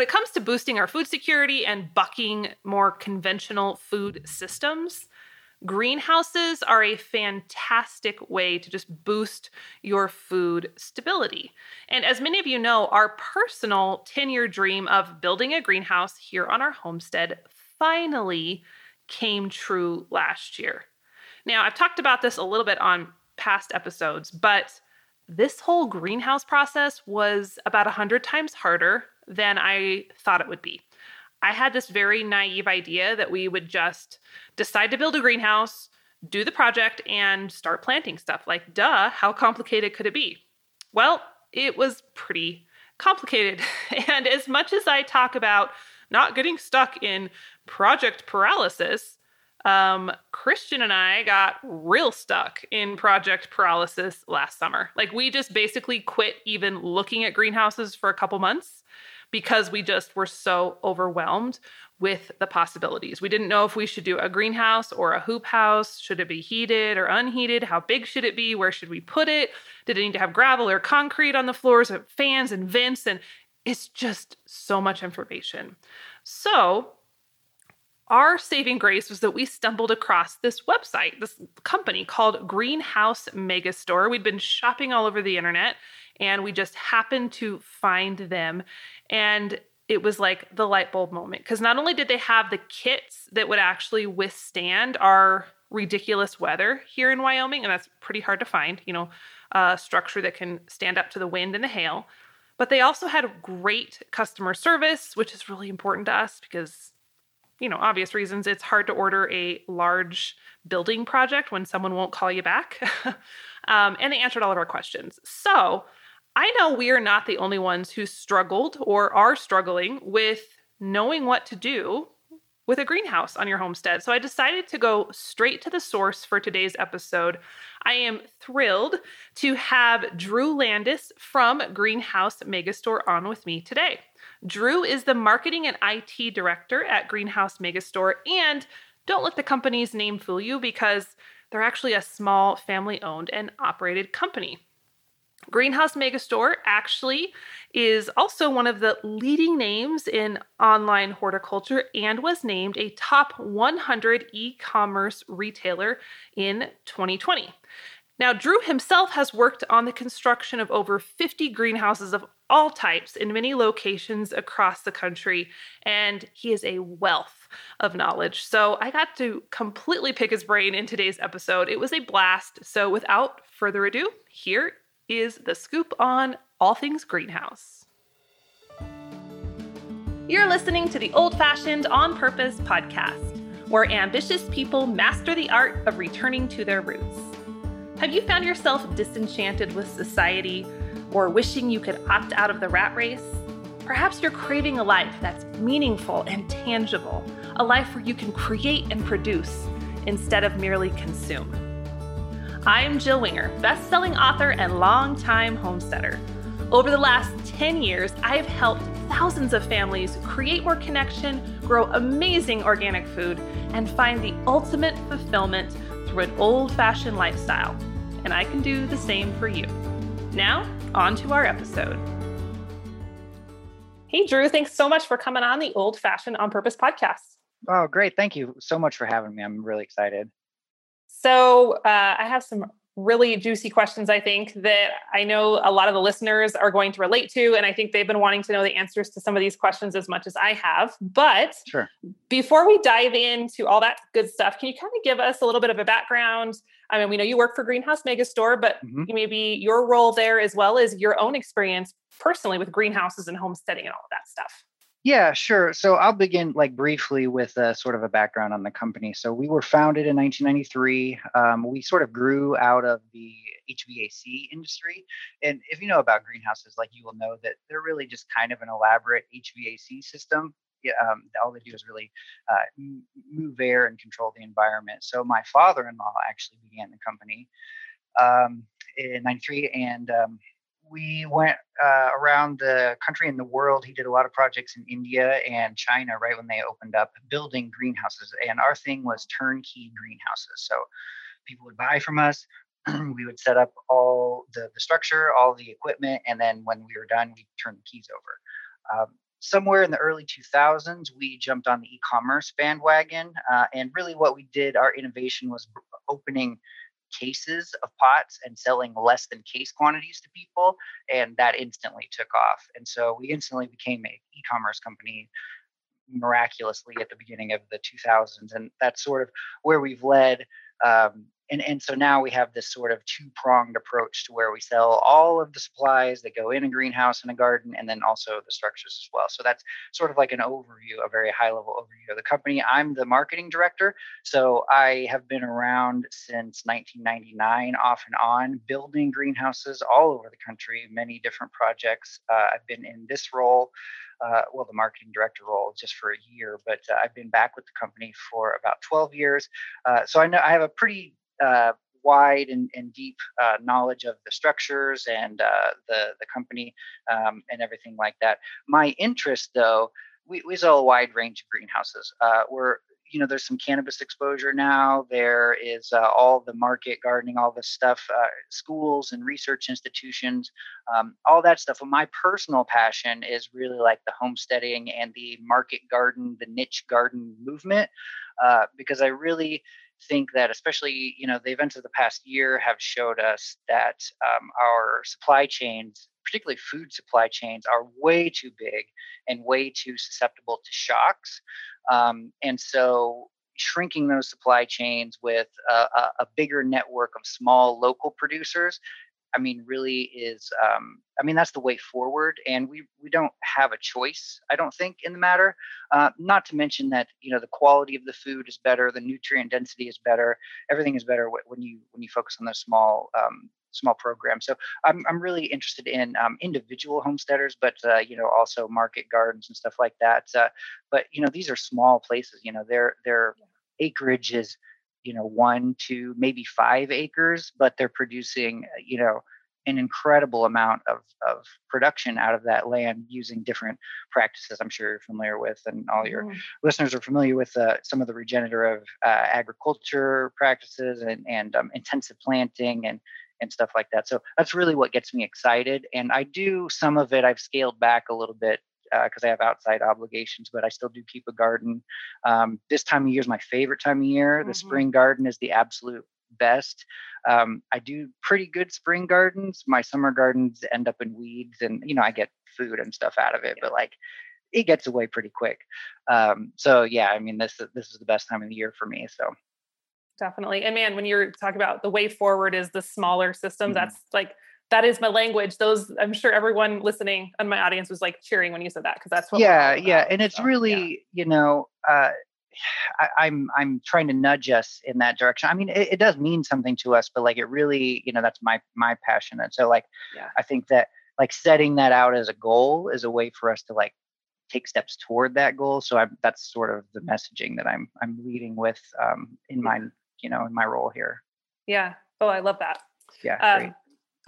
When it comes to boosting our food security and bucking more conventional food systems, greenhouses are a fantastic way to just boost your food stability. And as many of you know, our personal 10 year dream of building a greenhouse here on our homestead finally came true last year. Now, I've talked about this a little bit on past episodes, but this whole greenhouse process was about 100 times harder than I thought it would be. I had this very naive idea that we would just decide to build a greenhouse, do the project, and start planting stuff. Like, duh, how complicated could it be? Well, it was pretty complicated. And as much as I talk about not getting stuck in project paralysis, um, Christian and I got real stuck in project paralysis last summer. Like, we just basically quit even looking at greenhouses for a couple months because we just were so overwhelmed with the possibilities. We didn't know if we should do a greenhouse or a hoop house. Should it be heated or unheated? How big should it be? Where should we put it? Did it need to have gravel or concrete on the floors, or fans and vents? And it's just so much information. So, our saving grace was that we stumbled across this website, this company called Greenhouse Megastore. We'd been shopping all over the internet and we just happened to find them. And it was like the light bulb moment because not only did they have the kits that would actually withstand our ridiculous weather here in Wyoming, and that's pretty hard to find, you know, a structure that can stand up to the wind and the hail, but they also had great customer service, which is really important to us because you know, obvious reasons, it's hard to order a large building project when someone won't call you back. um, and they answered all of our questions. So I know we are not the only ones who struggled or are struggling with knowing what to do with a greenhouse on your homestead. So I decided to go straight to the source for today's episode. I am thrilled to have Drew Landis from Greenhouse Megastore on with me today. Drew is the marketing and IT director at Greenhouse Megastore. And don't let the company's name fool you because they're actually a small family owned and operated company. Greenhouse Megastore actually is also one of the leading names in online horticulture and was named a top 100 e commerce retailer in 2020. Now, Drew himself has worked on the construction of over 50 greenhouses of all types in many locations across the country, and he is a wealth of knowledge. So I got to completely pick his brain in today's episode. It was a blast. So without further ado, here is the scoop on all things greenhouse. You're listening to the Old Fashioned On Purpose podcast, where ambitious people master the art of returning to their roots. Have you found yourself disenchanted with society or wishing you could opt out of the rat race? Perhaps you're craving a life that's meaningful and tangible, a life where you can create and produce instead of merely consume. I'm Jill Winger, best-selling author and longtime homesteader. Over the last 10 years, I have helped thousands of families create more connection, grow amazing organic food, and find the ultimate fulfillment through an old-fashioned lifestyle and I can do the same for you. Now, on to our episode. Hey, Drew, thanks so much for coming on the Old Fashioned on Purpose podcast. Oh, great. Thank you so much for having me. I'm really excited. So, uh, I have some really juicy questions, I think, that I know a lot of the listeners are going to relate to. And I think they've been wanting to know the answers to some of these questions as much as I have. But sure. before we dive into all that good stuff, can you kind of give us a little bit of a background? I mean, we know you work for Greenhouse Megastore, but mm-hmm. maybe your role there as well as your own experience personally with greenhouses and homesteading and all of that stuff. Yeah, sure. So I'll begin like briefly with a, sort of a background on the company. So we were founded in 1993. Um, we sort of grew out of the HVAC industry. And if you know about greenhouses, like you will know that they're really just kind of an elaborate HVAC system. Um, all they do is really uh, move air and control the environment. So my father-in-law actually began the company um, in '93, and um, we went uh, around the country and the world. He did a lot of projects in India and China right when they opened up, building greenhouses. And our thing was turnkey greenhouses. So people would buy from us. we would set up all the, the structure, all the equipment, and then when we were done, we turn the keys over. Um, somewhere in the early 2000s, we jumped on the e-commerce bandwagon, uh, and really what we did, our innovation was opening cases of pots and selling less than case quantities to people, and that instantly took off. And so we instantly became a e-commerce company miraculously at the beginning of the 2000s, and that's sort of where we've led. Um, and and so now we have this sort of two pronged approach to where we sell all of the supplies that go in a greenhouse and a garden and then also the structures as well. So that's sort of like an overview a very high level overview of the company. I'm the marketing director so i have been around since 1999 off and on building greenhouses all over the country many different projects. Uh, i've been in this role uh, well, the marketing director role just for a year, but uh, I've been back with the company for about 12 years. Uh, so I know I have a pretty uh, wide and, and deep uh, knowledge of the structures and uh, the the company um, and everything like that. My interest, though, we, we sell a wide range of greenhouses. Uh, we're you know there's some cannabis exposure now there is uh, all the market gardening all this stuff uh, schools and research institutions um, all that stuff and my personal passion is really like the homesteading and the market garden the niche garden movement uh, because i really think that especially you know the events of the past year have showed us that um, our supply chains particularly food supply chains are way too big and way too susceptible to shocks. Um, and so shrinking those supply chains with a, a, bigger network of small local producers I mean, really is. Um, I mean, that's the way forward, and we we don't have a choice. I don't think in the matter. Uh, not to mention that you know the quality of the food is better, the nutrient density is better, everything is better when you when you focus on those small um, small program. So I'm I'm really interested in um, individual homesteaders, but uh, you know also market gardens and stuff like that. Uh, but you know these are small places. You know their their acreage is you know one two maybe five acres but they're producing uh, you know an incredible amount of, of production out of that land using different practices i'm sure you're familiar with and all your mm. listeners are familiar with uh, some of the regenerative uh, agriculture practices and, and um, intensive planting and and stuff like that so that's really what gets me excited and i do some of it i've scaled back a little bit because uh, I have outside obligations, but I still do keep a garden. Um, this time of year is my favorite time of year. Mm-hmm. The spring garden is the absolute best. Um, I do pretty good spring gardens. My summer gardens end up in weeds, and you know I get food and stuff out of it, yeah. but like it gets away pretty quick. Um, so yeah, I mean this this is the best time of the year for me. So definitely, and man, when you're talking about the way forward is the smaller systems, mm-hmm. that's like that is my language. Those I'm sure everyone listening and my audience was like cheering when you said that because that's what. Yeah, yeah, and it's so, really yeah. you know. Uh, I, am I'm, I'm trying to nudge us in that direction. I mean, it, it, does mean something to us, but like it really, you know, that's my my passion. And so like, yeah. I think that like setting that out as a goal is a way for us to like take steps toward that goal. So I'm that's sort of the messaging that I'm I'm leading with um, in my you know in my role here. Yeah. Oh, I love that. Yeah. Um,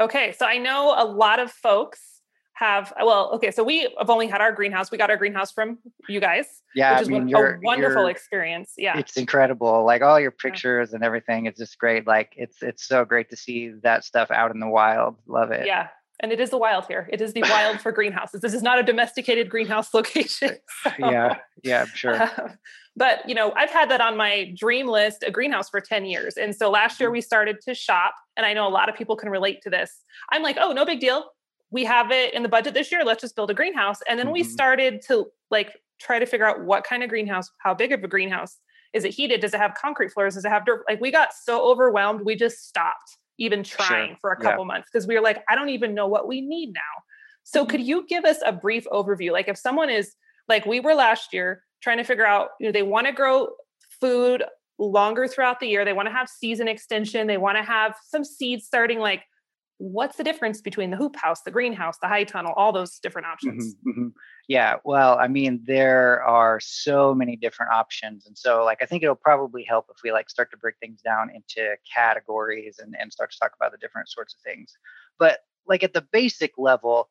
Okay, so I know a lot of folks have well okay so we have only had our greenhouse we got our greenhouse from you guys yeah which is I mean, a wonderful experience yeah. it's incredible like all your pictures yeah. and everything it's just great like it's it's so great to see that stuff out in the wild love it. Yeah and it is the wild here. It is the wild for greenhouses. This is not a domesticated greenhouse location. So. Yeah, yeah, I'm sure. Um, but you know, I've had that on my dream list, a greenhouse for 10 years. And so last year mm-hmm. we started to shop, and I know a lot of people can relate to this. I'm like, oh, no big deal. We have it in the budget this year. Let's just build a greenhouse. And then mm-hmm. we started to like try to figure out what kind of greenhouse, how big of a greenhouse. Is it heated? Does it have concrete floors? Does it have dirt? Like we got so overwhelmed, we just stopped even trying sure. for a couple yeah. months because we were like, I don't even know what we need now. So mm-hmm. could you give us a brief overview? Like if someone is like we were last year trying to figure out, you know, they want to grow food longer throughout the year, they want to have season extension, they want to have some seeds starting like what's the difference between the hoop house, the greenhouse, the high tunnel, all those different options? Mm-hmm, mm-hmm. Yeah, well, I mean, there are so many different options. And so, like, I think it'll probably help if we like start to break things down into categories and, and start to talk about the different sorts of things. But like at the basic level,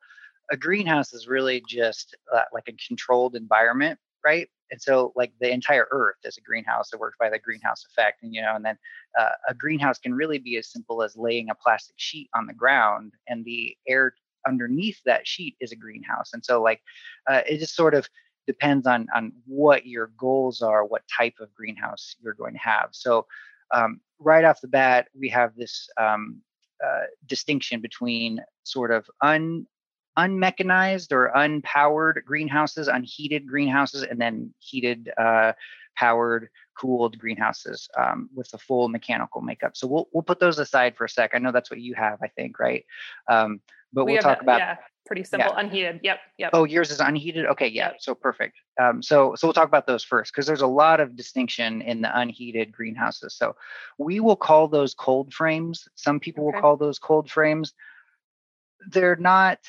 a greenhouse is really just uh, like a controlled environment, right? and so like the entire earth is a greenhouse it works by the greenhouse effect and you know and then uh, a greenhouse can really be as simple as laying a plastic sheet on the ground and the air underneath that sheet is a greenhouse. And so like uh, it just sort of depends on on what your goals are, what type of greenhouse you're going to have. So um, right off the bat, we have this um, uh, distinction between sort of un unmechanized or unpowered greenhouses, unheated greenhouses, and then heated, uh, powered, cooled greenhouses um, with the full mechanical makeup. So we'll we'll put those aside for a sec. I know that's what you have, I think, right? Um, but we will talk about yeah, pretty simple, yeah. unheated. Yep, yep. Oh, yours is unheated. Okay, yeah. So perfect. Um, so so we'll talk about those first because there's a lot of distinction in the unheated greenhouses. So we will call those cold frames. Some people okay. will call those cold frames. They're not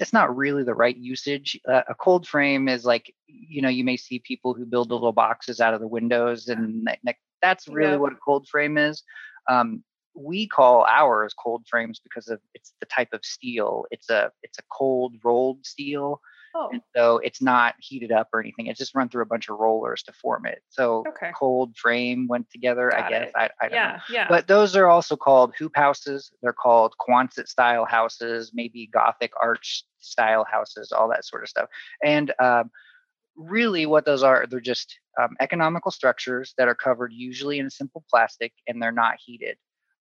it's not really the right usage. Uh, a cold frame is like, you know, you may see people who build little boxes out of the windows, and that's really yeah. what a cold frame is. Um, we call ours cold frames because of it's the type of steel. It's a it's a cold rolled steel. Oh. And so it's not heated up or anything. It's just run through a bunch of rollers to form it. So okay. cold frame went together, Got I guess. I, I, don't yeah, know. Yeah. But those are also called hoop houses. They're called Quonset style houses, maybe Gothic arch style houses, all that sort of stuff. And um, really what those are, they're just um, economical structures that are covered usually in a simple plastic and they're not heated.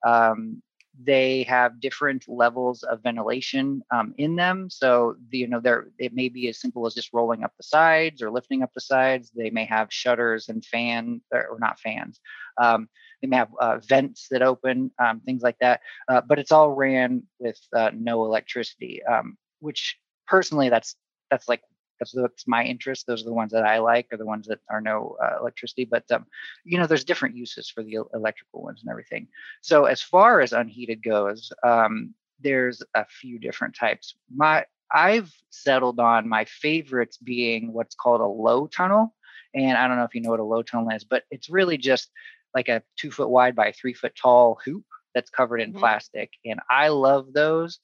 Um, they have different levels of ventilation um, in them. So you know, there it may be as simple as just rolling up the sides or lifting up the sides. They may have shutters and fan or not fans. Um, they may have uh, vents that open, um, things like that. Uh, but it's all ran with uh, no electricity, um, which personally that's that's like that's that's my interest. Those are the ones that I like, are the ones that are no uh, electricity. But um, you know, there's different uses for the electrical ones and everything. So as far as unheated goes, um, there's a few different types. My I've settled on my favorites being what's called a low tunnel, and I don't know if you know what a low tunnel is, but it's really just like a two foot wide by three foot tall hoop that's covered in mm-hmm. plastic, and I love those.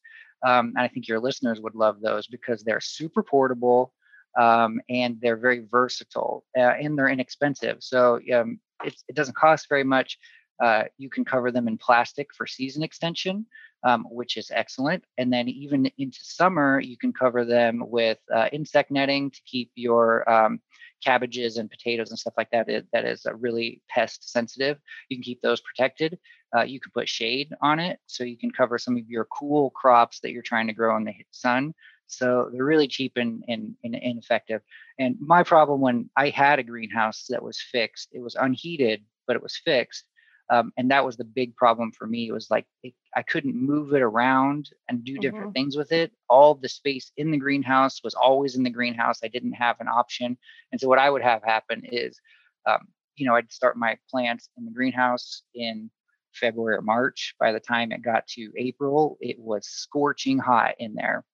Um, and I think your listeners would love those because they're super portable um, and they're very versatile uh, and they're inexpensive. So um, it doesn't cost very much. Uh, you can cover them in plastic for season extension, um, which is excellent. And then even into summer, you can cover them with uh, insect netting to keep your um, cabbages and potatoes and stuff like that. It, that is really pest sensitive. You can keep those protected. Uh, you can put shade on it, so you can cover some of your cool crops that you're trying to grow in the sun. So they're really cheap and, and, and ineffective. And my problem when I had a greenhouse that was fixed, it was unheated, but it was fixed. Um, and that was the big problem for me. It was like it, I couldn't move it around and do different mm-hmm. things with it. All the space in the greenhouse was always in the greenhouse. I didn't have an option. And so what I would have happen is, um, you know, I'd start my plants in the greenhouse in February or March. By the time it got to April, it was scorching hot in there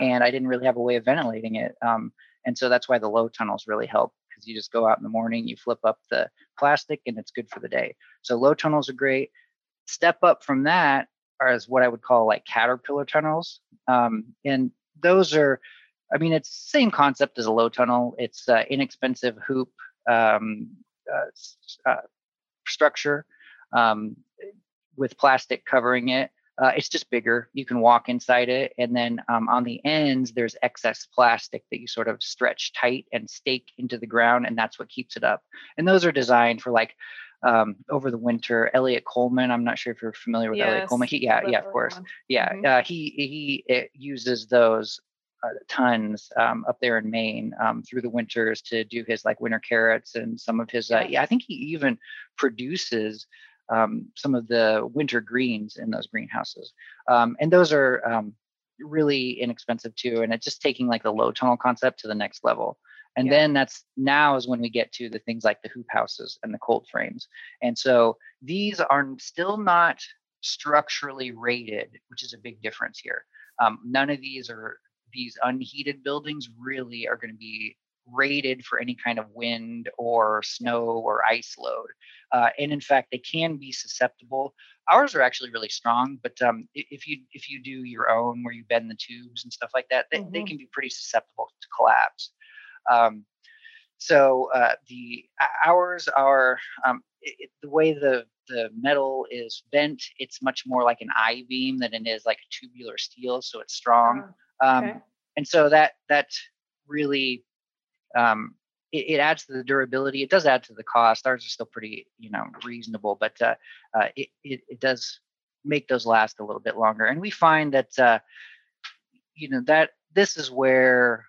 and I didn't really have a way of ventilating it. Um, and so that's why the low tunnels really help because you just go out in the morning, you flip up the plastic, and it's good for the day. So low tunnels are great. Step up from that are what I would call like caterpillar tunnels, um, and those are, I mean, it's same concept as a low tunnel. It's uh, inexpensive hoop um, uh, uh, structure um, with plastic covering it uh, it's just bigger. You can walk inside it. And then um, on the ends, there's excess plastic that you sort of stretch tight and stake into the ground. And that's what keeps it up. And those are designed for like um, over the winter. Eliot Coleman, I'm not sure if you're familiar with yes, Eliot Coleman. He, yeah, yeah, of course. Yeah. Mm-hmm. Uh, he, he uses those uh, tons um, up there in Maine um, through the winters to do his like winter carrots and some of his. Uh, yeah, I think he even produces um, some of the winter greens in those greenhouses. Um, and those are um, really inexpensive too. And it's just taking like the low tunnel concept to the next level. And yeah. then that's now is when we get to the things like the hoop houses and the cold frames. And so these are still not structurally rated, which is a big difference here. Um, none of these are these unheated buildings really are going to be rated for any kind of wind or snow or ice load. Uh, and in fact, they can be susceptible. Ours are actually really strong, but um, if you if you do your own where you bend the tubes and stuff like that, they, mm-hmm. they can be pretty susceptible to collapse. Um, so uh, the ours are um, it, the way the the metal is bent. It's much more like an I beam than it is like a tubular steel, so it's strong. Oh, Um, okay. and so that that really um, it, it adds to the durability. It does add to the cost. Ours are still pretty you know reasonable, but uh, uh, it, it it does make those last a little bit longer. And we find that uh, you know that this is where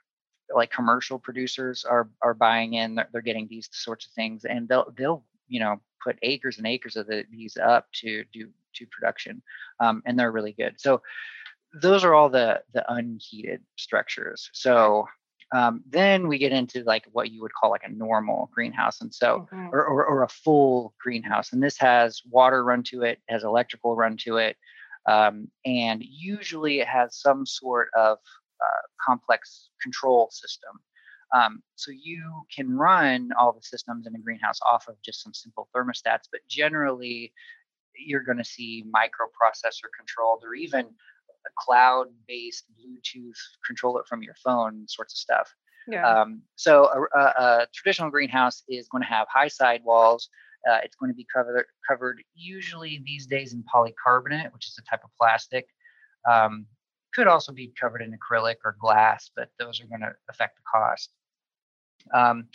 like commercial producers are are buying in. They're, they're getting these sorts of things, and they'll they'll you know put acres and acres of the, these up to do to production, um, and they're really good. So those are all the the unheated structures. So um, then we get into like what you would call like a normal greenhouse, and so Mhm. or, or, or a full greenhouse. And this has water run to it, has electrical run to it, um, and usually it has some sort of uh, complex control system. Um, so you can run all the systems in a greenhouse off of just some simple thermostats, but generally you're going to see microprocessor controlled or even a cloud-based Bluetooth control it from your phone sorts of stuff. Yeah. Um, so a, a, a traditional greenhouse is going to have high sidewalls. Uh, it's going to be covered covered usually these days in polycarbonate, which is a type of plastic. Um, could also be covered in acrylic or glass, but those are going to affect the cost. Um,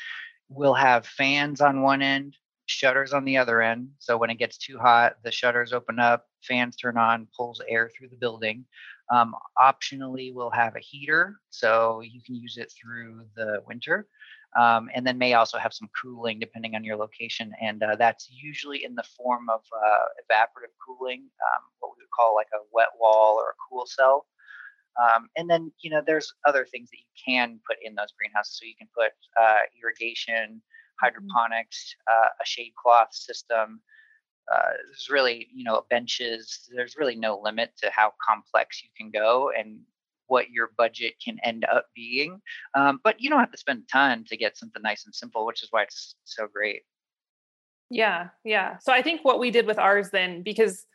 we'll have fans on one end, shutters on the other end. So when it gets too hot, the shutters open up, fans turn on, pulls air through the building. Um, optionally, we'll have a heater, so you can use it through the winter. Um, and then may also have some cooling depending on your location. And uh, that's usually in the form of uh, evaporative cooling, um, what we would call like a wet wall or a cool cell. Um, and then, you know, there's other things that you can put in those greenhouses. So you can put uh, irrigation, hydroponics, uh, a shade cloth system. Uh, there's really, you know, benches. There's really no limit to how complex you can go and what your budget can end up being. Um, but you don't have to spend a ton to get something nice and simple, which is why it's so great. Yeah, yeah. So I think what we did with ours then, because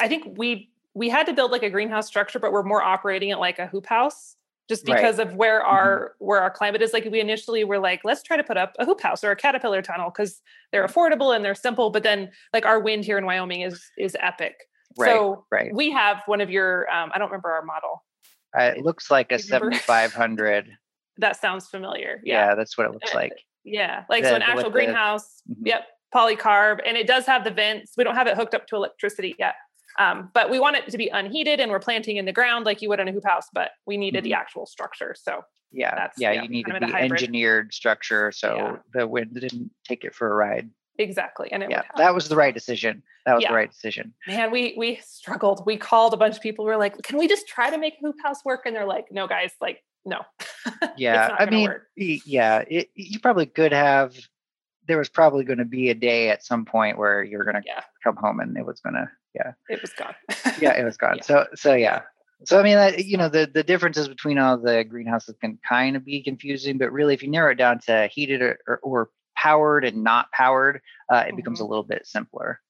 I think we we had to build like a greenhouse structure, but we're more operating it like a hoop house, just Right. because of where our where our climate is. Like we initially were like, let's try to put up a hoop house or a caterpillar tunnel because they're affordable and they're simple. But then like our wind here in Wyoming is is epic. Right. So right. we have one of your um, I don't remember our model. Uh, it looks like a you remember? 7500. That sounds familiar. Yeah. Yeah. that's what it looks Uh, like. Yeah. Like The- so an actual greenhouse. Mhm. Yep. Polycarb. And it does have the vents. We don't have it hooked up to electricity yet. Um, but we want it to be unheated and we're planting in the ground like you would in a hoop house, but we needed the Mhm. actual structure. So Yeah, That's- yeah, yeah, you need to be engineered structure so Yeah. the wind didn't take it for a ride. exactly. And it Yeah, that was the right decision. That was Yeah. the right decision. man, we we struggled. We called a bunch of people. We are like, can we just try to make hoop house work? And they're like, no, guys, like, no. Yeah, I mean, work. yeah, it, you probably could have. There was probably going to be a day at some point where you're going to Yeah, come home and it was going to, yeah, it was gone. yeah, it was gone. Yeah. So, so yeah. So I mean, that, you know, the the differences between all the greenhouses can kind of be confusing, but really, if you narrow it down to heated or, or, or powered and not powered, uh, it becomes a little bit simpler.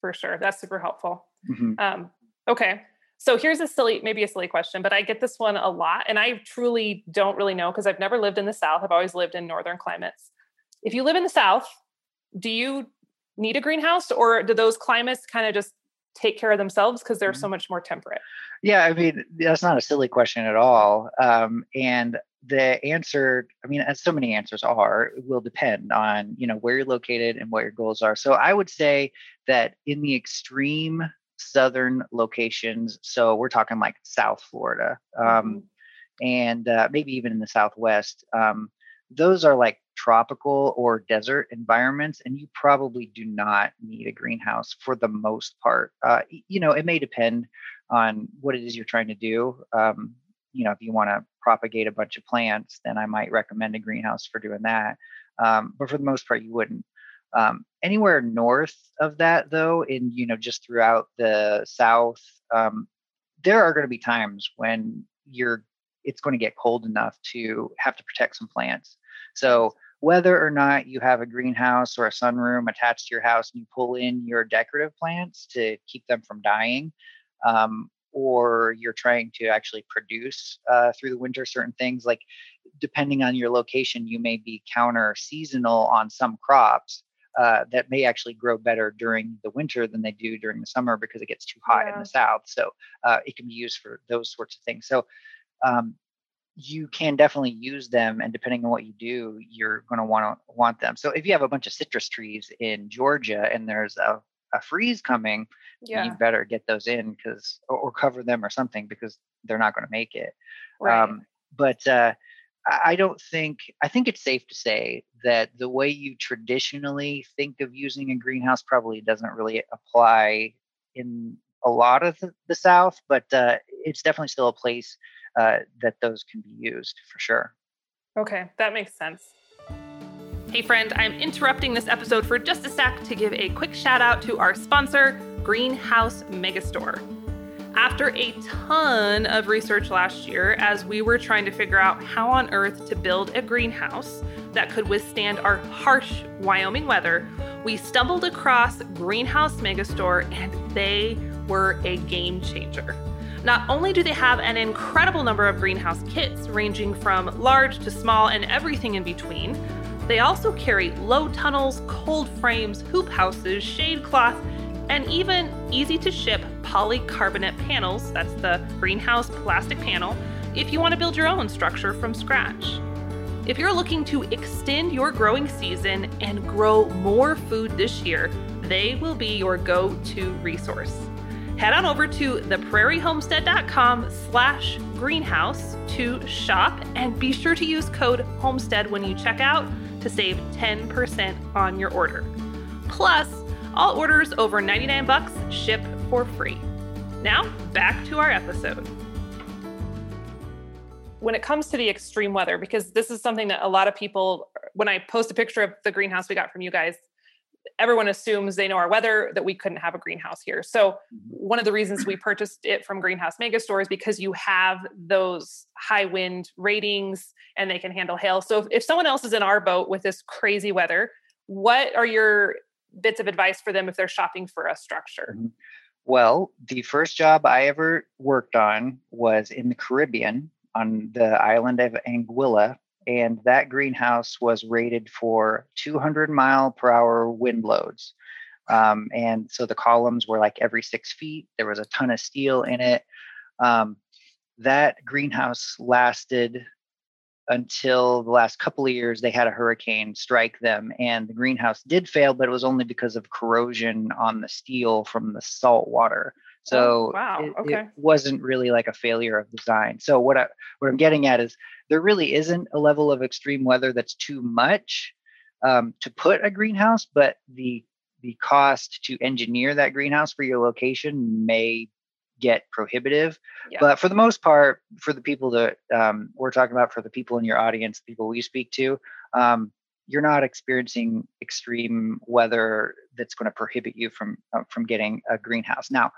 For sure. That's super helpful. Mhm. Um, okay. So here's a silly, maybe a silly question, but I get this one a lot. And I truly don't really know because I've never lived in the South. I've always lived in northern climates. If you live in the South, do you need a greenhouse or do those climates kind of just take care of themselves because they're so much more temperate? Yeah, I mean, that's not a silly question at all. Um, and the answer, I mean, as so many answers are, will depend on, you know, where you're located and what your goals are. So I would say that in the extreme southern locations, so we're talking like South Florida, um, and uh, maybe even in the Southwest, um, those are like tropical or desert environments, and you probably do not need a greenhouse for the most part. Uh, you know, it may depend on what it is you're trying to do. Um, you know, if you want to propagate a bunch of plants, then I might recommend a greenhouse for doing that. Um, but for the most part, you wouldn't. Um, anywhere north of that, though, in you know, just throughout the South, um, there are going to be times when you're it's going to get cold enough to have to protect some plants. So whether or not you have a greenhouse or a sunroom attached to your house and you pull in your decorative plants to keep them from dying, um, or you're trying to actually produce uh, through the winter certain things, like depending on your location, you may be counter seasonal on some crops. uh, that may actually grow better during the winter than they do during the summer because it gets too hot yeah. in the south. So uh, it can be used for those sorts of things. So um, you can definitely use them, and depending on what you do, you're going to want to want them. So if you have a bunch of citrus trees in Georgia and there's a, a freeze coming, yeah. you better get those in because or, or, cover them or something because they're not going to make it. Right. Um, but uh, I don't think I think it's safe to say that the way you traditionally think of using a greenhouse probably doesn't really apply in a lot of the, the South, but uh, it's definitely still a place uh, that those can be used for sure. Okay, that makes sense. Hey, friend, I'm interrupting this episode for just a sec to give a quick shout out to our sponsor, Greenhouse Megastore after a ton of research last year as we were trying to figure out how on earth to build a greenhouse that could withstand our harsh Wyoming weather, we stumbled across Greenhouse Megastore and they were a game changer. Not only do they have an incredible number of greenhouse kits ranging from large to small and everything in between, they also carry low tunnels, cold frames, hoop houses, shade cloth, and even easy to ship polycarbonate panels that's the greenhouse plastic panel if you want to build your own structure from scratch. If you're looking to extend your growing season and grow more food this year, they will be your go-to resource. Head on over to theprairiehomestead.com slash greenhouse to shop and be sure to use code homestead when you check out to save 10% on your order. Plus, all orders over 99 bucks ship for free. Now, back to our episode. When it comes to the extreme weather, because this is something that a lot of people, when I post a picture of the greenhouse we got from you guys, everyone assumes they know our weather that we couldn't have a greenhouse here. So mm-hmm. one of the reasons we purchased it from Greenhouse Megastore is because you have those high wind ratings and they can handle hail. So if, if someone else is in our boat with this crazy weather, what are your bits of advice for them if they're shopping for a structure? Mm-hmm. Well, the first job I ever worked on was in the Caribbean on the island of Anguilla. And that greenhouse was rated for 200 mile per hour wind loads. Um, and so the columns were like every six feet. There was a ton of steel in it. Um, that greenhouse lasted until the last couple of years they had a hurricane strike them and the greenhouse did fail but it was only because of corrosion on the steel from the salt water so oh, wow it, okay it wasn't really like a failure of design so what i what i'm getting at is there really isn't a level of extreme weather that's too much um, to put a greenhouse but the the cost to engineer that greenhouse for your location may get prohibitive. Yeah. But for the most part, for the people that um, we're talking about, for the people in your audience, the people we speak to, um, you're not experiencing extreme weather that's going to prohibit you from uh, from getting a greenhouse. Now,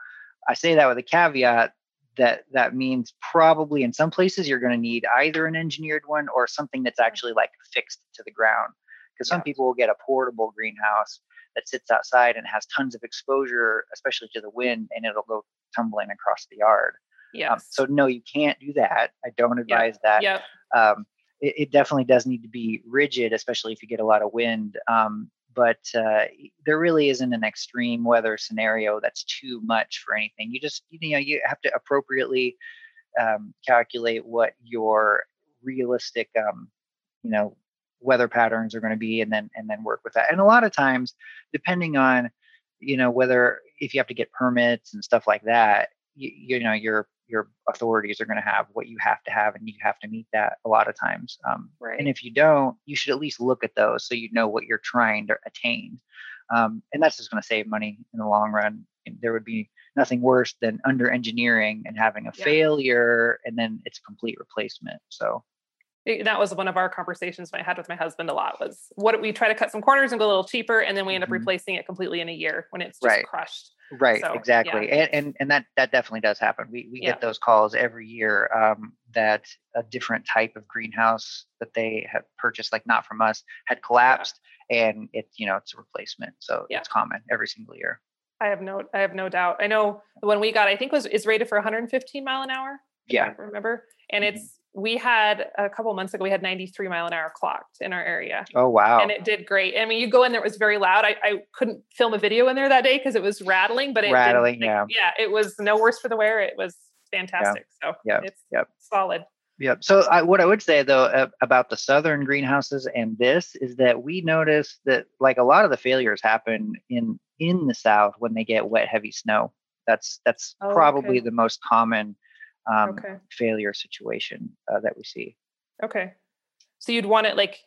I say that with a caveat that that means probably in some places you're going to need either an engineered one or something that's actually like fixed to the ground. Because some people will get a portable greenhouse that sits outside and has tons of exposure, especially to the wind, and it'll go tumbling across the yard. Yeah. Um, so no, you can't do that. I don't advise yep. that. Yep. Um, it, it, definitely does need to be rigid, especially if you get a lot of wind. Um, but uh, there really isn't an extreme weather scenario that's too much for anything. You just you know you have to appropriately um, calculate what your realistic um, you know weather patterns are going to be and then and then work with that and a lot of times depending on you know whether if you have to get permits and stuff like that you, you know your authorities are going to have what you have to have and you have to meet that a lot of times um, right. and if you don't you should at least look at those so you know what you're trying to attain um, and that's just going to save money in the long run there would be nothing worse than under engineering and having a yeah. failure and then it's a complete replacement so that was one of our conversations I had with my husband a lot was what we try to cut some corners and go a little cheaper and then we end up mm-hmm. replacing it completely in a year when it's just right. crushed. Right, so, exactly. Yeah. And, and and that that definitely does happen. We we yeah. get those calls every year um, that a different type of greenhouse that they have purchased, like not from us, had collapsed yeah. and it's you know it's a replacement. So it's common every single year. I have no I have no doubt. I know the one we got I think was is rated for 115 mile an hour. Yeah. remember? And mm-hmm. it's we had a couple months ago, we had 93 mile an hour clocked in our area. Oh wow! And it did great. I mean, you go in there; it was very loud. I, I couldn't film a video in there that day because it was rattling, but it rattling. Yeah, yeah, it was no worse for the wear. It was fantastic. Yeah. So yeah, it's yep. solid. Yep. So I, what I would say though uh, about the southern greenhouses and this is that we notice that like a lot of the failures happen in in the south when they get wet, heavy snow. That's that's oh, probably okay. the most common um, okay. failure situation uh, that we see. Okay. So you'd want it like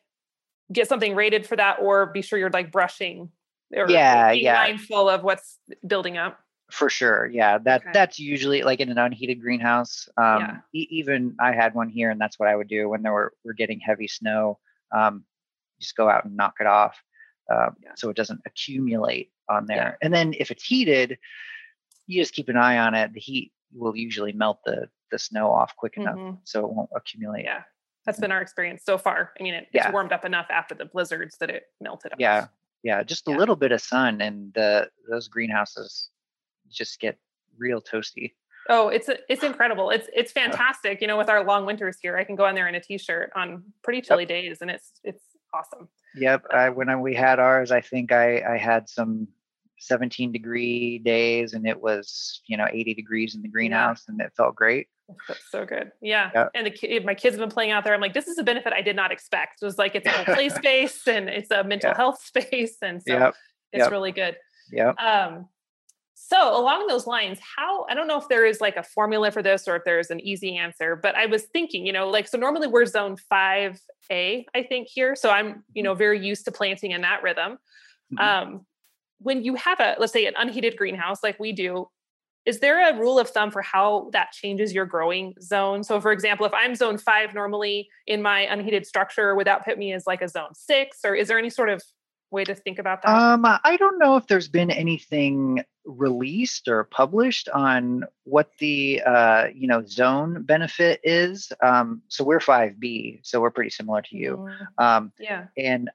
get something rated for that, or be sure you're like brushing. Or yeah, yeah. Mindful of what's building up. For sure, yeah. That okay. that's usually like in an unheated greenhouse. Um, yeah. E- even I had one here, and that's what I would do when there were we're getting heavy snow. Um, just go out and knock it off, uh, yeah. so it doesn't accumulate on there. Yeah. And then if it's heated, you just keep an eye on it. The heat will usually melt the the snow off quick enough, mm-hmm. so it won't accumulate. Yeah, that's been our experience so far. I mean, it, it's warmed up enough after the blizzards that it melted. Off. Yeah, yeah. Just a little bit of sun, and the those greenhouses just get real toasty. Oh, it's it's incredible. It's it's fantastic. You know, with our long winters here, I can go in there in a t-shirt on pretty chilly yep. days, and it's it's awesome. Yep. I, when I, we had ours, I think I I had some 17 degree days, and it was you know 80 degrees in the greenhouse, yeah. and it felt great. That's so good. Yeah. Yep. And the my kids have been playing out there. I'm like, this is a benefit I did not expect. It was like it's a play space and it's a mental yep. health space, and so yep. it's really good. Yeah. Um, so, along those lines, how I don't know if there is like a formula for this or if there's an easy answer, but I was thinking, you know, like, so normally we're zone 5A, I think here. So, I'm, you know, very used to planting in that rhythm. Mm-hmm. Um, when you have a, let's say, an unheated greenhouse like we do, is there a rule of thumb for how that changes your growing zone? So, for example, if I'm zone five normally in my unheated structure, would that put me as like a zone six, or is there any sort of way to think about that? Um, I don't know if there's been anything released or published on what the uh, you know zone benefit is. Um, so we're 5B, so we're pretty similar to you. Mm-hmm. Um, yeah. And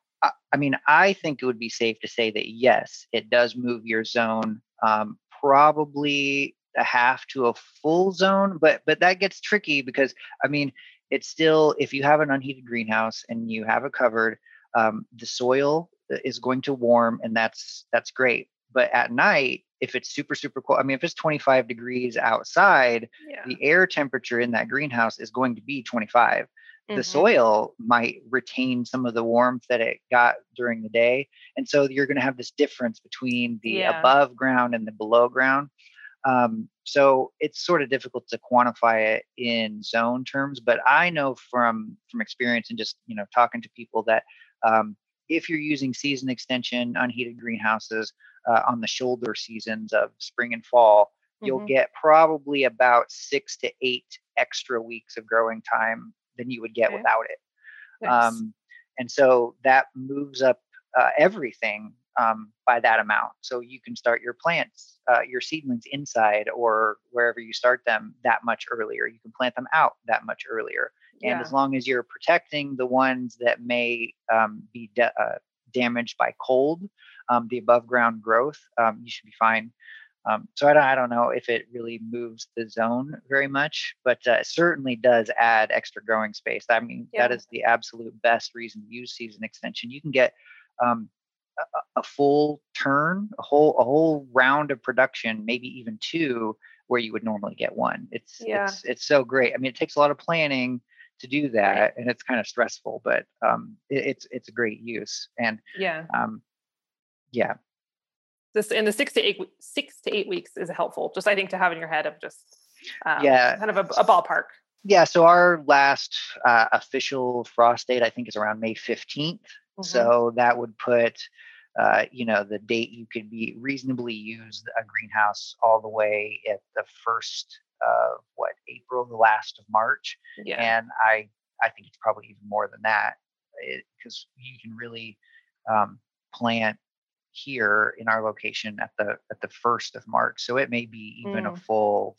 I, mean, I think it would be safe to say that yes, it does move your zone um, probably a half to a full zone, but but that gets tricky because I mean, it's still if you have an unheated greenhouse and you have it covered. Um, the soil is going to warm and that's that's great but at night if it's super super cold i mean if it's 25 degrees outside yeah. the air temperature in that greenhouse is going to be 25 mm-hmm. the soil might retain some of the warmth that it got during the day and so you're going to have this difference between the yeah. above ground and the below ground um, so it's sort of difficult to quantify it in zone terms but i know from from experience and just you know talking to people that um, if you're using season extension unheated greenhouses uh, on the shoulder seasons of spring and fall, mm-hmm. you'll get probably about six to eight extra weeks of growing time than you would get okay. without it. Nice. Um, and so that moves up uh, everything um, by that amount. So you can start your plants, uh, your seedlings inside or wherever you start them that much earlier. You can plant them out that much earlier. And yeah. as long as you're protecting the ones that may um, be de- uh, damaged by cold, um, the above ground growth, um, you should be fine. Um, so I don't, I don't know if it really moves the zone very much, but uh, it certainly does add extra growing space. I mean, yeah. that is the absolute best reason to use season extension. You can get um, a, a, full turn, a whole a whole round of production, maybe even two, where you would normally get one. It's yeah. it's it's so great. I mean, it takes a lot of planning to do that right. and it's kind of stressful but um, it, it's it's a great use and yeah um, yeah this in the six to eight six to eight weeks is helpful just i think to have in your head of just um, yeah kind of a, a, ballpark yeah so our last uh, official frost date i think is around may 15th mm-hmm. so that would put uh, you know the date you could be reasonably use a greenhouse all the way at the first of what April, the last of March, yeah. and I I think it's probably even more than that because you can really um, plant here in our location at the at the first of March. So it may be even mm. a full,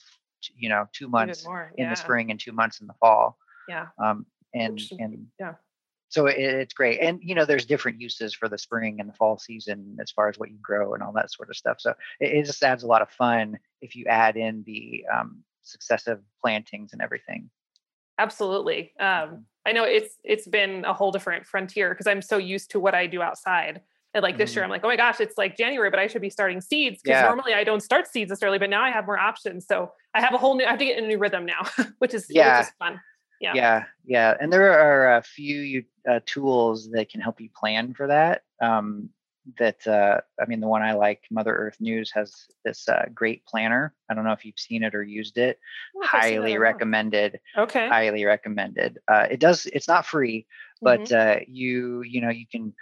you know, two months yeah. in the spring and two months in the fall. Yeah. Um, and Which, and yeah. So it, it's great, and you know, there's different uses for the spring and the fall season as far as what you grow and all that sort of stuff. So it, it just adds a lot of fun if you add in the um, successive plantings and everything. absolutely. Um, I know it's it's been a whole different frontier because I'm so used to what I do outside. And like this mm-hmm. year, I'm like, oh my gosh, it's like January, but I should be starting seeds because yeah. normally I don't start seeds this early, but now I have more options. So I have a whole new, I have to get in a new rhythm now, which is yeah, which is fun. Yeah, yeah, yeah. And there are a few uh, tools that can help you plan for that. Um, that uh, I mean, the one I like, Mother Earth News, has this uh, great planner. I don't know if you've seen it or used it. Highly recommended. Okay. Highly recommended. Uh, it does. It's not free, but mm-hmm. Uh, you you know you can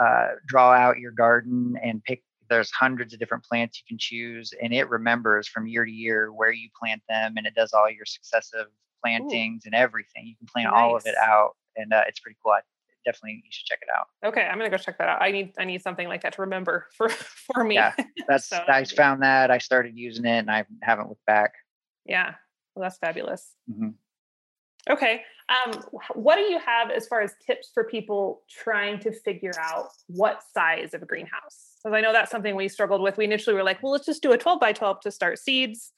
uh, draw out your garden and pick. There's hundreds of different plants you can choose, and it remembers from year to year where you plant them, and it does all your successive plantings Ooh. and everything. You can plan nice. all of it out, and uh, it's pretty cool. I, definitely you should check it out. Okay, I'm gonna go check that out. I need I need something like that to remember for for me. Yeah, that's so, I found that I started using it and I haven't looked back. Yeah, well, that's fabulous. Mm-hmm. Okay, um, what do you have as far as tips for people trying to figure out what size of a greenhouse? Because I know that's something we struggled with. We initially were like, well, let's just do a 12 by 12 to start seeds.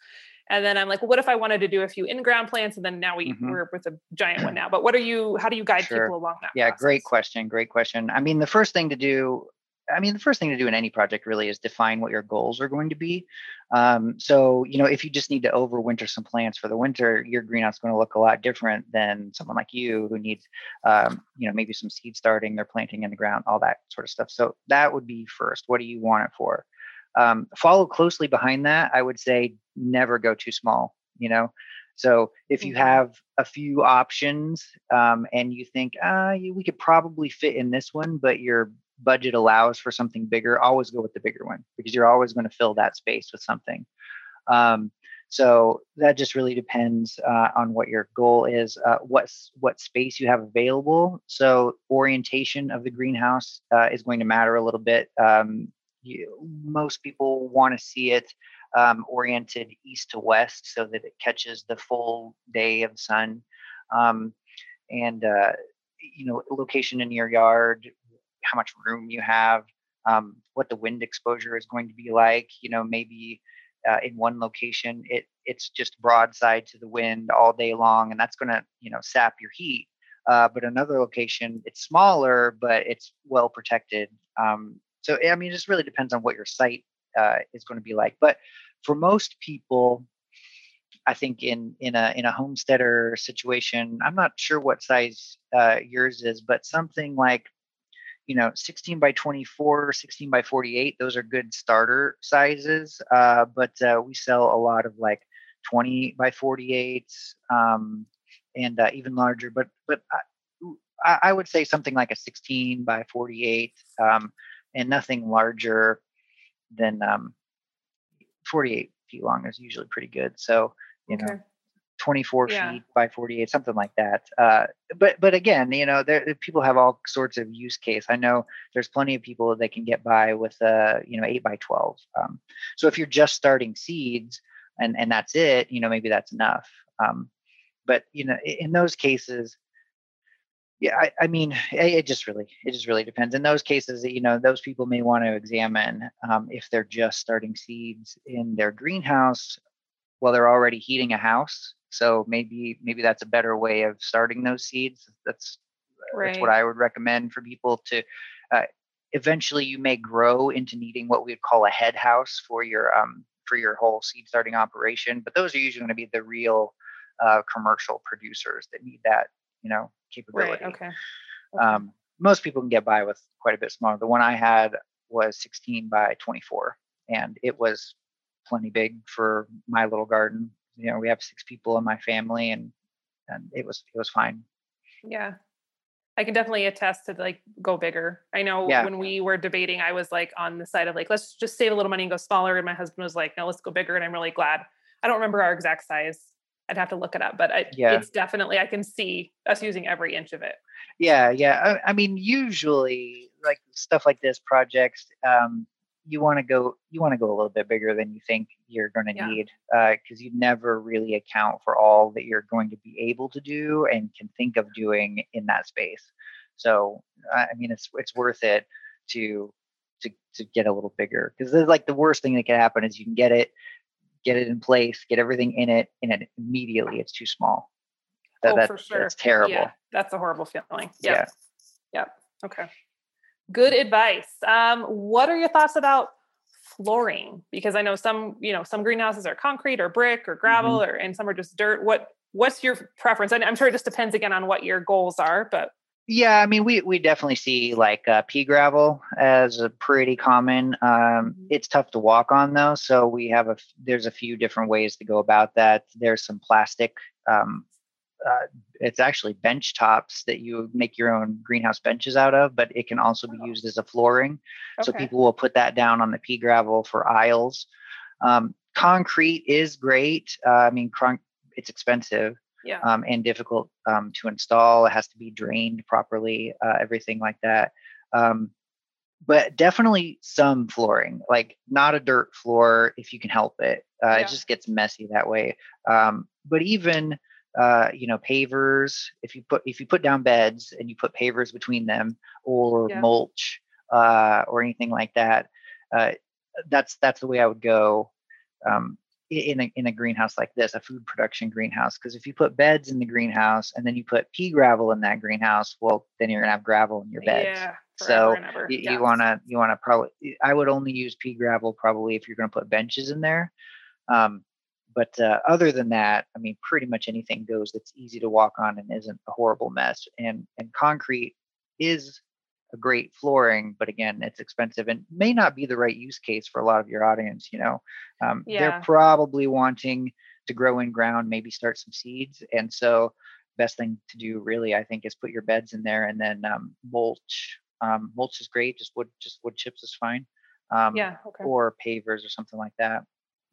And then I'm like, well, what if I wanted to do a few in-ground plants? And then now we, mm-hmm. we're with a giant one now. But what are you, how do you guide sure. people along that? Yeah, process? great question. Great question. I mean, the first thing to do, I mean, the first thing to do in any project really is define what your goals are going to be. Um, so, you know, if you just need to overwinter some plants for the winter, your greenhouse is going to look a lot different than someone like you who needs, um, you know, maybe some seed starting, they're planting in the ground, all that sort of stuff. So that would be first. What do you want it for? Um, follow closely behind that, I would say never go too small, you know? So if you mm-hmm. have a few options um, and you think, ah, we could probably fit in this one, but your budget allows for something bigger, always go with the bigger one because you're always going to fill that space with something. Um, so that just really depends uh, on what your goal is, uh, what what space you have available. So orientation of the greenhouse uh, is going to matter a little bit. Um, you, most people want to see it um, oriented east to west so that it catches the full day of sun. Um, and, uh, you know, location in your yard, how much room you have, um, what the wind exposure is going to be like. You know, maybe uh, in one location, it it's just broadside to the wind all day long, and that's going to, you know, sap your heat. Uh, but another location, it's smaller, but it's well protected. Um, so I mean, it just really depends on what your site uh, is going to be like. But for most people, I think in in a in a homesteader situation, I'm not sure what size uh, yours is, but something like you know 16 by 24 16 by 48 those are good starter sizes uh, but uh, we sell a lot of like 20 by 48 um, and uh, even larger but but I, I, would say something like a 16 by 48 um, and nothing larger than um, 48 feet long is usually pretty good. So, you okay. know, 24 yeah. feet by 48, something like that. Uh, but but again, you know, there people have all sorts of use case. I know there's plenty of people that can get by with uh, you know, eight by 12. Um, so if you're just starting seeds and and that's it, you know, maybe that's enough. Um, but you know, in those cases, yeah I, I, mean it just really it just really depends in those cases you know those people may want to examine um, if they're just starting seeds in their greenhouse while they're already heating a house so maybe maybe that's a better way of starting those seeds that's right. that's what i would recommend for people to uh, eventually you may grow into needing what we would call a head house for your um, for your whole seed starting operation but those are usually going to be the real uh, commercial producers that need that you know capability. Right, okay. okay. Um, most people can get by with quite a bit smaller. The one I had was 16 by 24, and it was plenty big for my little garden. You know, we have six people in my family, and and it was it was fine. Yeah, I can definitely attest to like go bigger. I know yeah. when we were debating, I was like on the side of like let's just save a little money and go smaller, and my husband was like, no, let's go bigger, and I'm really glad. I don't remember our exact size I'd have to look it up, but I, yeah. it's definitely I can see us using every inch of it. Yeah, yeah. I, I mean, usually like stuff like this projects, um, you want to go you want to go a little bit bigger than you think you're going to yeah. need because uh, you never really account for all that you're going to be able to do and can think of doing in that space. So I mean, it's it's worth it to to to get a little bigger because like the worst thing that can happen is you can get it get it in place, get everything in it, and it immediately it's too small. That, oh, that, for sure. That's terrible. Yeah, that's a horrible feeling. Yeah. Yep. Yep. Okay. Good advice. Um, what are your thoughts about flooring? Because I know some, you know, some greenhouses are concrete or brick or gravel, Mhm. or and some are just dirt. What What's your preference? And I'm sure it just depends again on what your goals are, but Yeah, I mean, we we definitely see like uh, pea gravel as a pretty common. Um, Mhm. it's tough to walk on though, so we have a there's a few different ways to go about that. There's some plastic. Um, uh, it's actually bench tops that you make your own greenhouse benches out of, but it can also be Oh. used as a flooring. So people will put that down on the pea gravel for aisles. Um, concrete is great. Uh, I mean, cron- it's expensive yeah. um, and difficult um, to install. It has to be drained properly, uh, everything like that. Um, but definitely some flooring, like not a dirt floor if you can help it. Uh, Yeah. It just gets messy that way. Um, but even uh, you know pavers, if you put if you put down beds and you put pavers between them or Yeah. mulch uh, or anything like that, uh, that's that's the way I would go. Um, in a in a greenhouse like this, a food production greenhouse. Because if you put beds in the greenhouse and then you put pea gravel in that greenhouse, well, then you're gonna have gravel in your beds. Yeah. So. You, Yeah. you wanna you wanna probably. I would only use pea gravel probably if you're gonna put benches in there. Um, but uh, other than that, I mean, pretty much anything goes that's easy to walk on and isn't a horrible mess. And and concrete is a great flooring, but again, it's expensive and may not be the right use case for a lot of your audience. You know, um, Yeah. they're probably wanting to grow in ground, maybe start some seeds, and so best thing to do really, I think, is put your beds in there and then um, mulch. Um, mulch is great. Just wood, just wood chips is fine. Um, yeah. Okay. Or pavers or something like that.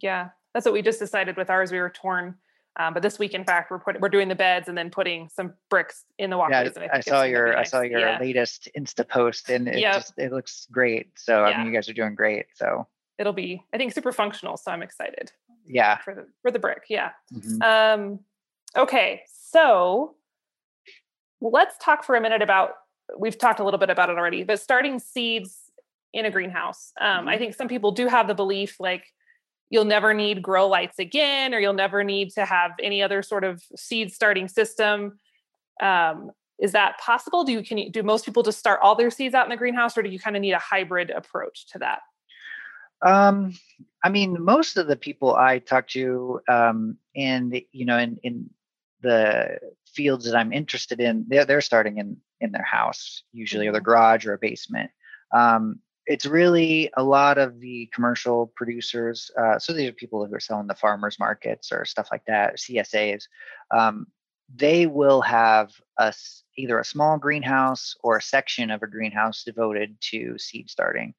Yeah, that's what we just decided with ours. We were torn, um, but this week, in fact, we're putting we're doing the beds and then putting some bricks in the Yeah, walkways. and I, think it's saw gonna be your I saw your latest Insta post, and it Yep. just it looks great. So I mean, you guys are doing great. So It'll be, I think, super functional. So I'm excited yeah. for the for the brick. Yeah. mhm. Um, okay, so let's talk for a minute about. We've talked a little bit about it already, but starting seeds in a greenhouse. Um, I Mhm. think some people do have the belief like you'll never need grow lights again, or you'll never need to have any other sort of seed starting system. Um, is that possible? Do you can you, do most people just start all their seeds out in the greenhouse, or do you kind of need a hybrid approach to that? Um, I mean, most of the people I talk to, um, and you know, in in the fields that I'm interested in, they're they're starting in in their house usually, or their Mhm. garage or a basement. Um, it's really a lot of the commercial producers. Uh, so these are people who are selling the farmers markets or stuff like that, CSAs. Um, they will have a either a small greenhouse or a section of a greenhouse devoted to seed starting.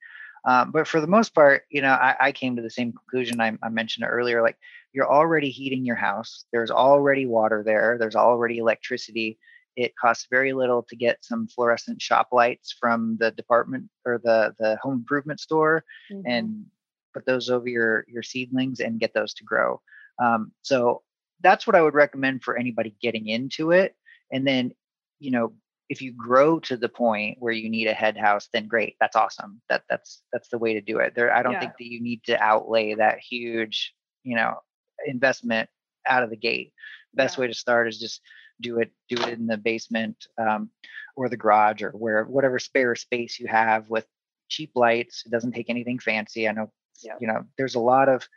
Um, but for the most part, you know, I, I came to the same conclusion I, I mentioned earlier. Like you're already heating your house. There's already water there. There's already electricity. It costs very little to get some fluorescent shop lights from the department or the the home improvement store Mhm. and put those over your your seedlings and get those to grow. Um, so that's what I would recommend for anybody getting into it. And then, you know, if you grow to the point where you need a head house, then great. That's awesome. That that's that's the way to do it. There, I don't Yeah. think that you need to outlay that huge, you know, investment out of the gate. Best Yeah. way to start is just do it do it in the basement um, or the garage or where whatever spare space you have with cheap lights. It doesn't take anything fancy. I know Yep. you know there's a lot of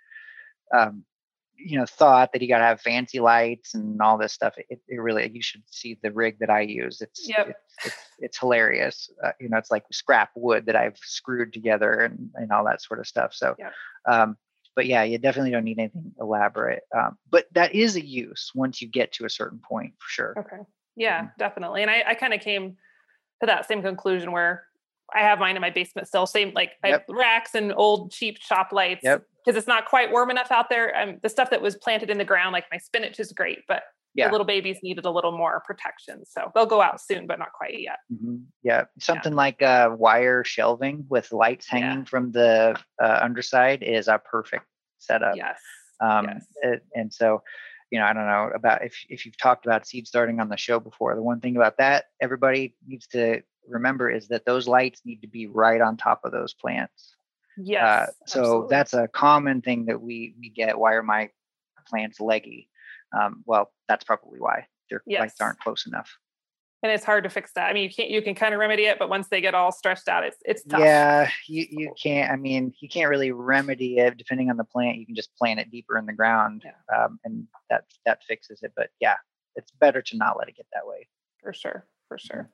um, you know thought that you got to have fancy lights and all this stuff. It, it really you should see the rig that I use. It's Yep. it's, it's it's hilarious. Uh, you know, it's like scrap wood that I've screwed together and and all that sort of stuff. So, Yep. um, but yeah, you definitely don't need anything elaborate. Um, but that is a use once you get to a certain point for sure. Okay. Yeah, Mhm. definitely. And I, I kind of came to that same conclusion where I have mine in my basement still. Same like I have racks and old cheap shop lights Yep. because it's not quite warm enough out there. Um, the stuff that was planted in the ground, like my spinach, is great, but Yeah. the little babies needed a little more protection. So they'll go out soon, but not quite yet. Mhm. Yeah, something like uh, wire shelving with lights Yeah. hanging from the uh, underside is a perfect setup. Yes. Um, yes. it- and so, you know, I don't know about if if you've talked about seed starting on the show before. The one thing about that everybody needs to remember is that those lights need to be right on top of those plants. Yes. Uh, so absolutely. that's a common thing that we we get. Why are my plants leggy? Um, well, that's probably why. their Yes. lights aren't close enough. And it's hard to fix that. I mean, you can't you can kind of remedy it, but once they get all stretched out, it's it's tough. Yeah, you, you can't. I mean, you can't really remedy it depending on the plant. You can just plant it deeper in the ground, um, and that that fixes it. But yeah, it's better to not let it get that way. for sure for sure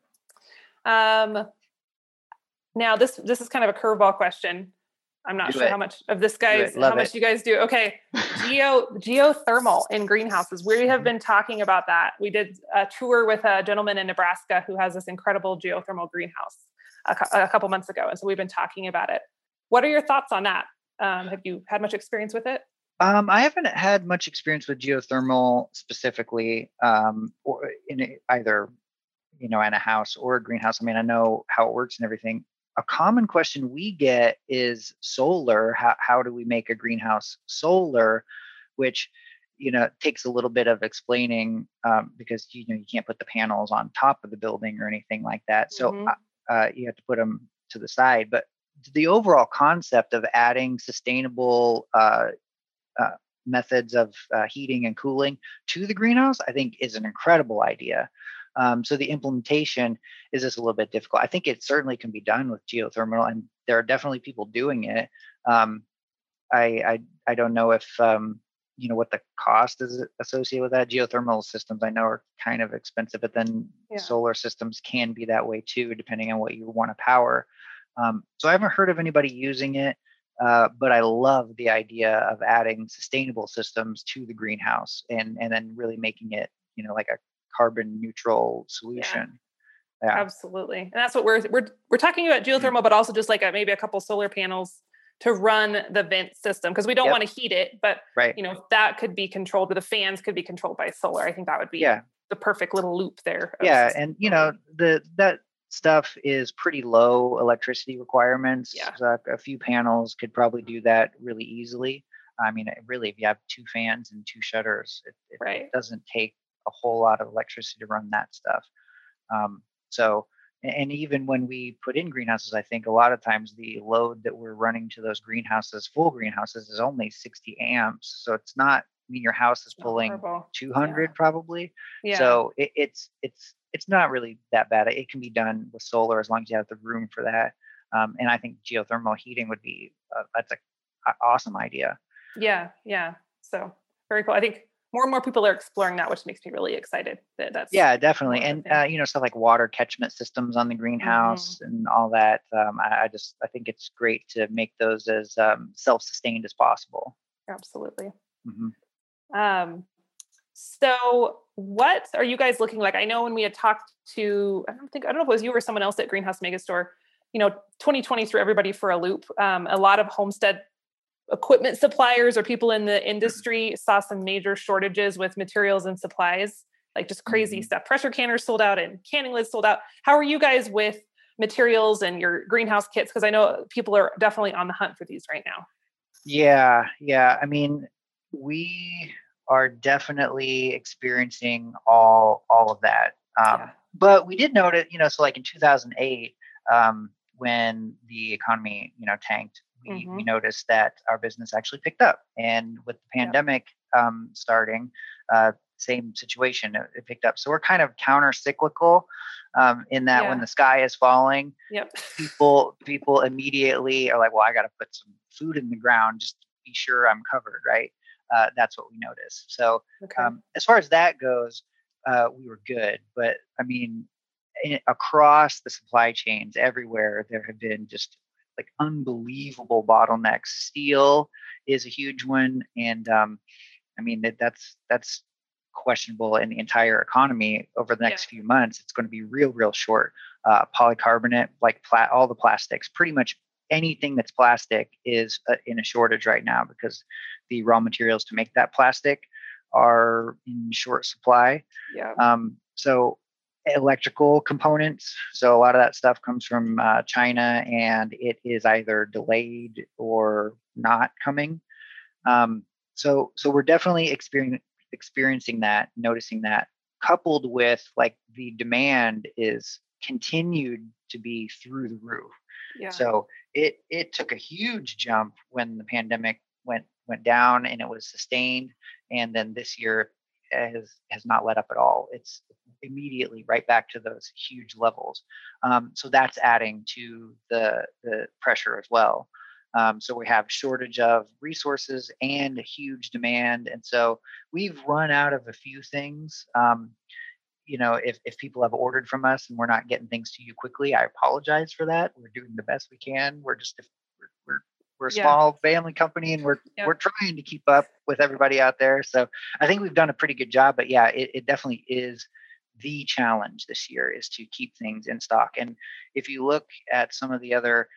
um now this this is kind of a curveball question i'm not Do sure it. how much of this guys how much it. you guys do okay geo geothermal in greenhouses we have Mhm. been talking about that we did a tour with a gentleman in nebraska who has this incredible geothermal greenhouse a, a couple months ago and so we've been talking about it what are your thoughts on that um, have you had much experience with it Um, I haven't had much experience with geothermal specifically, um, or in either, you know, in a house or a greenhouse. I mean, I know how it works and everything. A common question we get is solar. How how do we make a greenhouse solar? Which, you know, takes a little bit of explaining um, because you know you can't put the panels on top of the building or anything like that. So Mhm. uh, uh, you have to put them to the side. But the overall concept of adding sustainable uh, uh, methods of uh, heating and cooling to the greenhouse, I think is an incredible idea. Um, so the implementation is just a little bit difficult. I think it certainly can be done with geothermal, and there are definitely people doing it. Um, I, I I don't know if um, you know what the cost is associated with that. Geothermal systems I know are kind of expensive, but then Yeah. solar systems can be that way too, depending on what you want to power. Um, so I haven't heard of anybody using it. Uh, but I love the idea of adding sustainable systems to the greenhouse and and then really making it, you know, like a carbon neutral solution. Yeah. Absolutely. And that's what we're we're we're talking about Mm-hmm. geothermal, but also just like a, maybe a couple solar panels to run the vent system because we don't Yep. want to heat it, but Right. you know that could be controlled, but the fans could be controlled by solar. I think that would be Yeah. the perfect little loop there. Yeah. And you know, the that stuff is pretty low electricity requirements. Yeah. So a few panels could probably do that really easily. I mean, really, if you have two fans and two shutters, it, it, it Right. doesn't take a whole lot of electricity to run that stuff. Um, so, and even when we put in greenhouses, I think a lot of times the load that we're running to those greenhouses, full greenhouses, is only 60 amps. So it's not. I mean, your house is pulling horrible. 200 probably. Yeah. So it, it's it's it's not really that bad. It can be done with solar as long as you have the room for that. Um, and I think geothermal heating would be uh, that's a, a awesome idea. yeah, yeah. So very cool. I think more and more people are exploring that, which makes me really excited. That that's Yeah, definitely. more of a And uh, you know stuff like water catchment systems on the greenhouse and all that. Um, I, I just I think it's great to make those as um, self-sustained as possible. absolutely. hmm Um, so what are you guys looking like? I know when we had talked to, I don't think, I don't know if it was you or someone else at Greenhouse Megastore, you know, 2020 threw everybody for a loop. Um, a lot of homestead equipment suppliers or people in the industry saw some major shortages with materials and supplies, like just crazy Mhm. stuff. Pressure canners sold out and canning lids sold out. How are you guys with materials and your greenhouse kits? Because I know people are definitely on the hunt for these right now. Yeah, yeah. I mean, we are definitely experiencing all all of that. Um, Yeah. But we did notice, you know, so like in 2008, um, when the economy, you know, tanked, we, we noticed that our business actually picked up. And with the pandemic um, starting, uh, same situation, it, it picked up. So we're kind of counter cyclical um, in that when the sky is falling, Yep. people people immediately are like, well, I got to put some food in the ground just to be sure I'm covered, right? Uh, that's what we noticed. So Okay. um, as far as that goes, uh, we were good. But I mean, in, across the supply chains everywhere, there have been just like unbelievable bottlenecks. Steel is a huge one, and um, I mean that that's that's questionable in the entire economy over the next few months. It's going to be real, real short. Uh, polycarbonate, like pla- all the plastics, pretty much anything that's plastic is uh, in a shortage right now because the raw materials to make that plastic are in short supply. yeah. Um, so electrical components. So a lot of that stuff comes from uh, China, and it is either delayed or not coming. Um, so so we're definitely experiencing experiencing that, noticing that, coupled with like the demand is continued to be through the roof. Yeah. So it it took a huge jump when the pandemic went went down and it was sustained, and then this year has has not let up at all. It's immediately right back to those huge levels. Um, so that's adding to the the pressure as well. Um, so we have shortage of resources and a huge demand, and so we've run out of a few things. Um, you know, if, if people have ordered from us and we're not getting things to you quickly, I apologize for that. We're doing the best we can. We're just we're we're, we're a small family company and we're yep. we're trying to keep up with everybody out there. So I think we've done a pretty good job. But yeah, it, it definitely is the challenge this year is to keep things in stock. And if you look at some of the other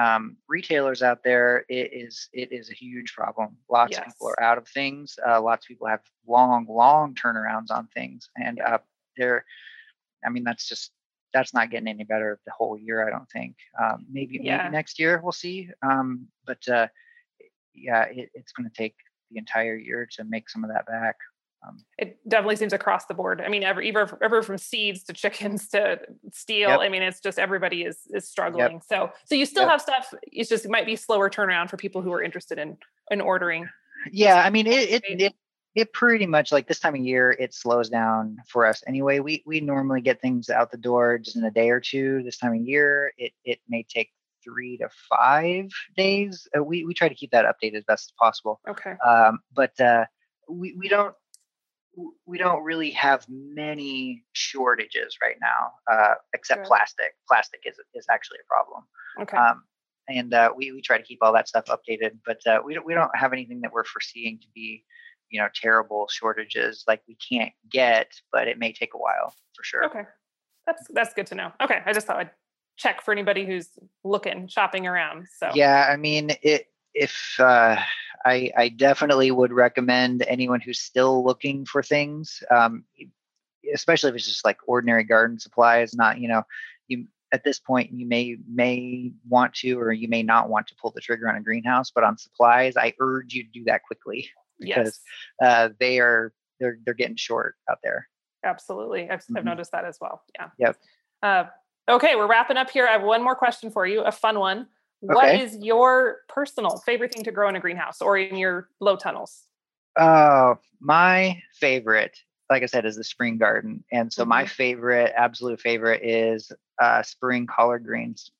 um, retailers out there, it is it is a huge problem. Lots yes. of people are out of things. Uh, lots of people have long, long turnarounds on things, and uh, they're. I mean, that's just that's not getting any better the whole year. I don't think. Um, maybe yeah. maybe next year we'll see. Um, but uh, yeah, it, it's going to take the entire year to make some of that back. Um, it definitely seems across the board. I mean, every ever, ever from seeds to chickens to steel. Yep. I mean, it's just everybody is is struggling. Yep. So so you still yep. have stuff. It's just it might be slower turnaround for people who are interested in in ordering. Yeah, I mean it, it it it pretty much like this time of year it slows down for us anyway. We we normally get things out the door just in a day or two. This time of year, it it may take three to five days. Uh, we we try to keep that updated as best as possible. Okay. Um, but uh, we we don't we don't really have many shortages right now, uh, except sure. plastic. Plastic is is actually a problem. Okay. Um, and uh, we we try to keep all that stuff updated, but uh, we don't we don't have anything that we're foreseeing to be, you know, terrible shortages like we can't get, but it may take a while for sure. Okay, that's that's good to know. Okay, I just thought I'd check for anybody who's looking shopping around. So yeah, I mean it if uh, I, I, definitely would recommend anyone who's still looking for things, um, especially if it's just like ordinary garden supplies, not you know, you at this point you may may want to or you may not want to pull the trigger on a greenhouse, but on supplies, I urge you to do that quickly because yes. uh, they are they're they're getting short out there. Absolutely, I've, mm-hmm. I've noticed that as well. Yeah. Yep. Uh, okay, we're wrapping up here. I have one more question for you, a fun one. What okay. is your personal favorite thing to grow in a greenhouse or in your low tunnels? Uh, my favorite, like I said, is the spring garden. And so mm-hmm. my favorite, absolute favorite is uh, spring collard greens.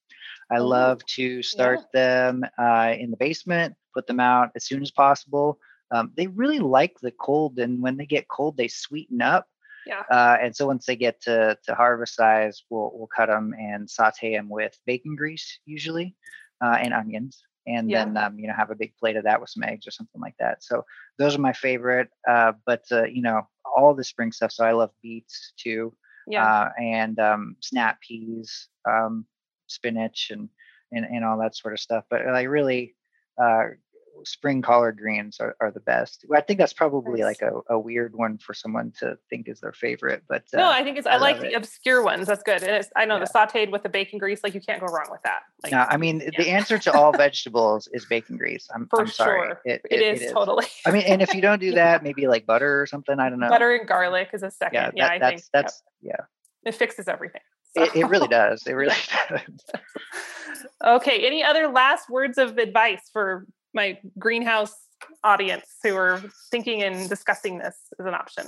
I love to start yeah. them uh, in the basement, put them out as soon as possible. Um, they really like the cold, and when they get cold, they sweeten up. Yeah. Uh, and so once they get to, to harvest size, we'll we'll cut them and saute them with bacon grease usually uh, and onions, and yeah. then um, you know have a big plate of that with some eggs or something like that. So those are my favorite. Uh, but uh, you know all the spring stuff. So I love beets too, yeah, uh, and um, snap peas, um, spinach, and and and all that sort of stuff. But like really, uh, spring collard greens are, are the best. I think that's probably like a, a weird one for someone to think is their favorite, but uh, no, I think it's I, I like the it. obscure ones. That's good. And I know yeah. the sautéed with the bacon grease, like you can't go wrong with that. Like, no, I mean yeah. the answer to all vegetables is bacon grease. I'm, for I'm sorry. Sure. It, it, it is, totally. I mean, and if you don't do that, maybe like butter or something. I don't know. Butter and garlic is a second. Yeah, that, yeah I that's think, that's yep. yeah. It fixes everything. So. It, it really does. It really does. okay. Any other last words of advice for my greenhouse audience who are thinking and discussing this as an option?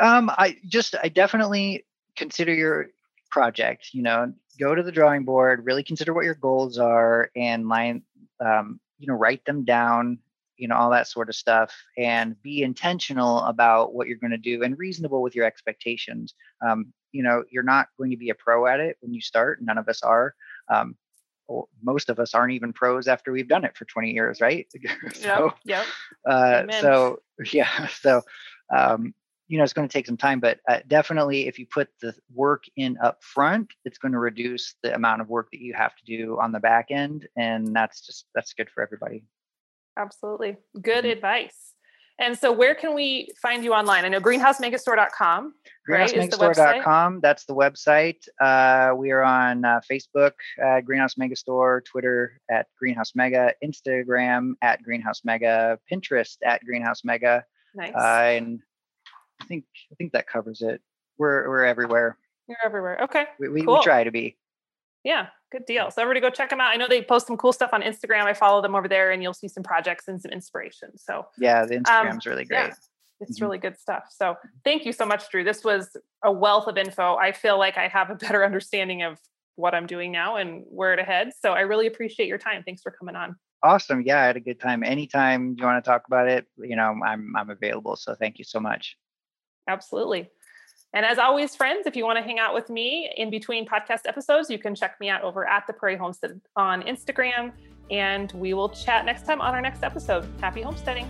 Um, I just, I definitely consider your project, you know, go to the drawing board, really consider what your goals are and line, um, you know, write them down, you know, all that sort of stuff and be intentional about what you're going to do and reasonable with your expectations. Um, you know, you're not going to be a pro at it when you start. None of us are. Um, most of us aren't even pros after we've done it for 20 years, right? so, yep. Uh, so yeah, so um, you know it's going to take some time, but uh, definitely if you put the work in up front, it's going to reduce the amount of work that you have to do on the back end, and that's just that's good for everybody. Absolutely, good mm-hmm. advice. And so, where can we find you online? I know greenhousemegastore.com. Greenhousemegastore.com. Right, that's the website. Uh, we are on uh, Facebook, uh, Greenhouse Megastore, Twitter at Greenhouse Mega, Instagram at Greenhouse Mega, Pinterest at Greenhouse Mega. Nice. Uh, and I think I think that covers it. We're we're everywhere. You're everywhere. Okay. We we, cool. we try to be. Yeah, good deal. So everybody go check them out. I know they post some cool stuff on Instagram. I follow them over there and you'll see some projects and some inspiration. So yeah, the um, Instagram's um, really great. Yeah. it's mm-hmm. really good stuff. So thank you so much, Drew. This was a wealth of info. I feel like I have a better understanding of what I'm doing now and where to head. So I really appreciate your time. Thanks for coming on. Awesome. Yeah, I had a good time. Anytime you want to talk about it, you know, I'm I'm available. So thank you so much. Absolutely. And as always, friends, if you want to hang out with me in between podcast episodes, you can check me out over at the Prairie Homestead on Instagram. And we will chat next time on our next episode. Happy homesteading.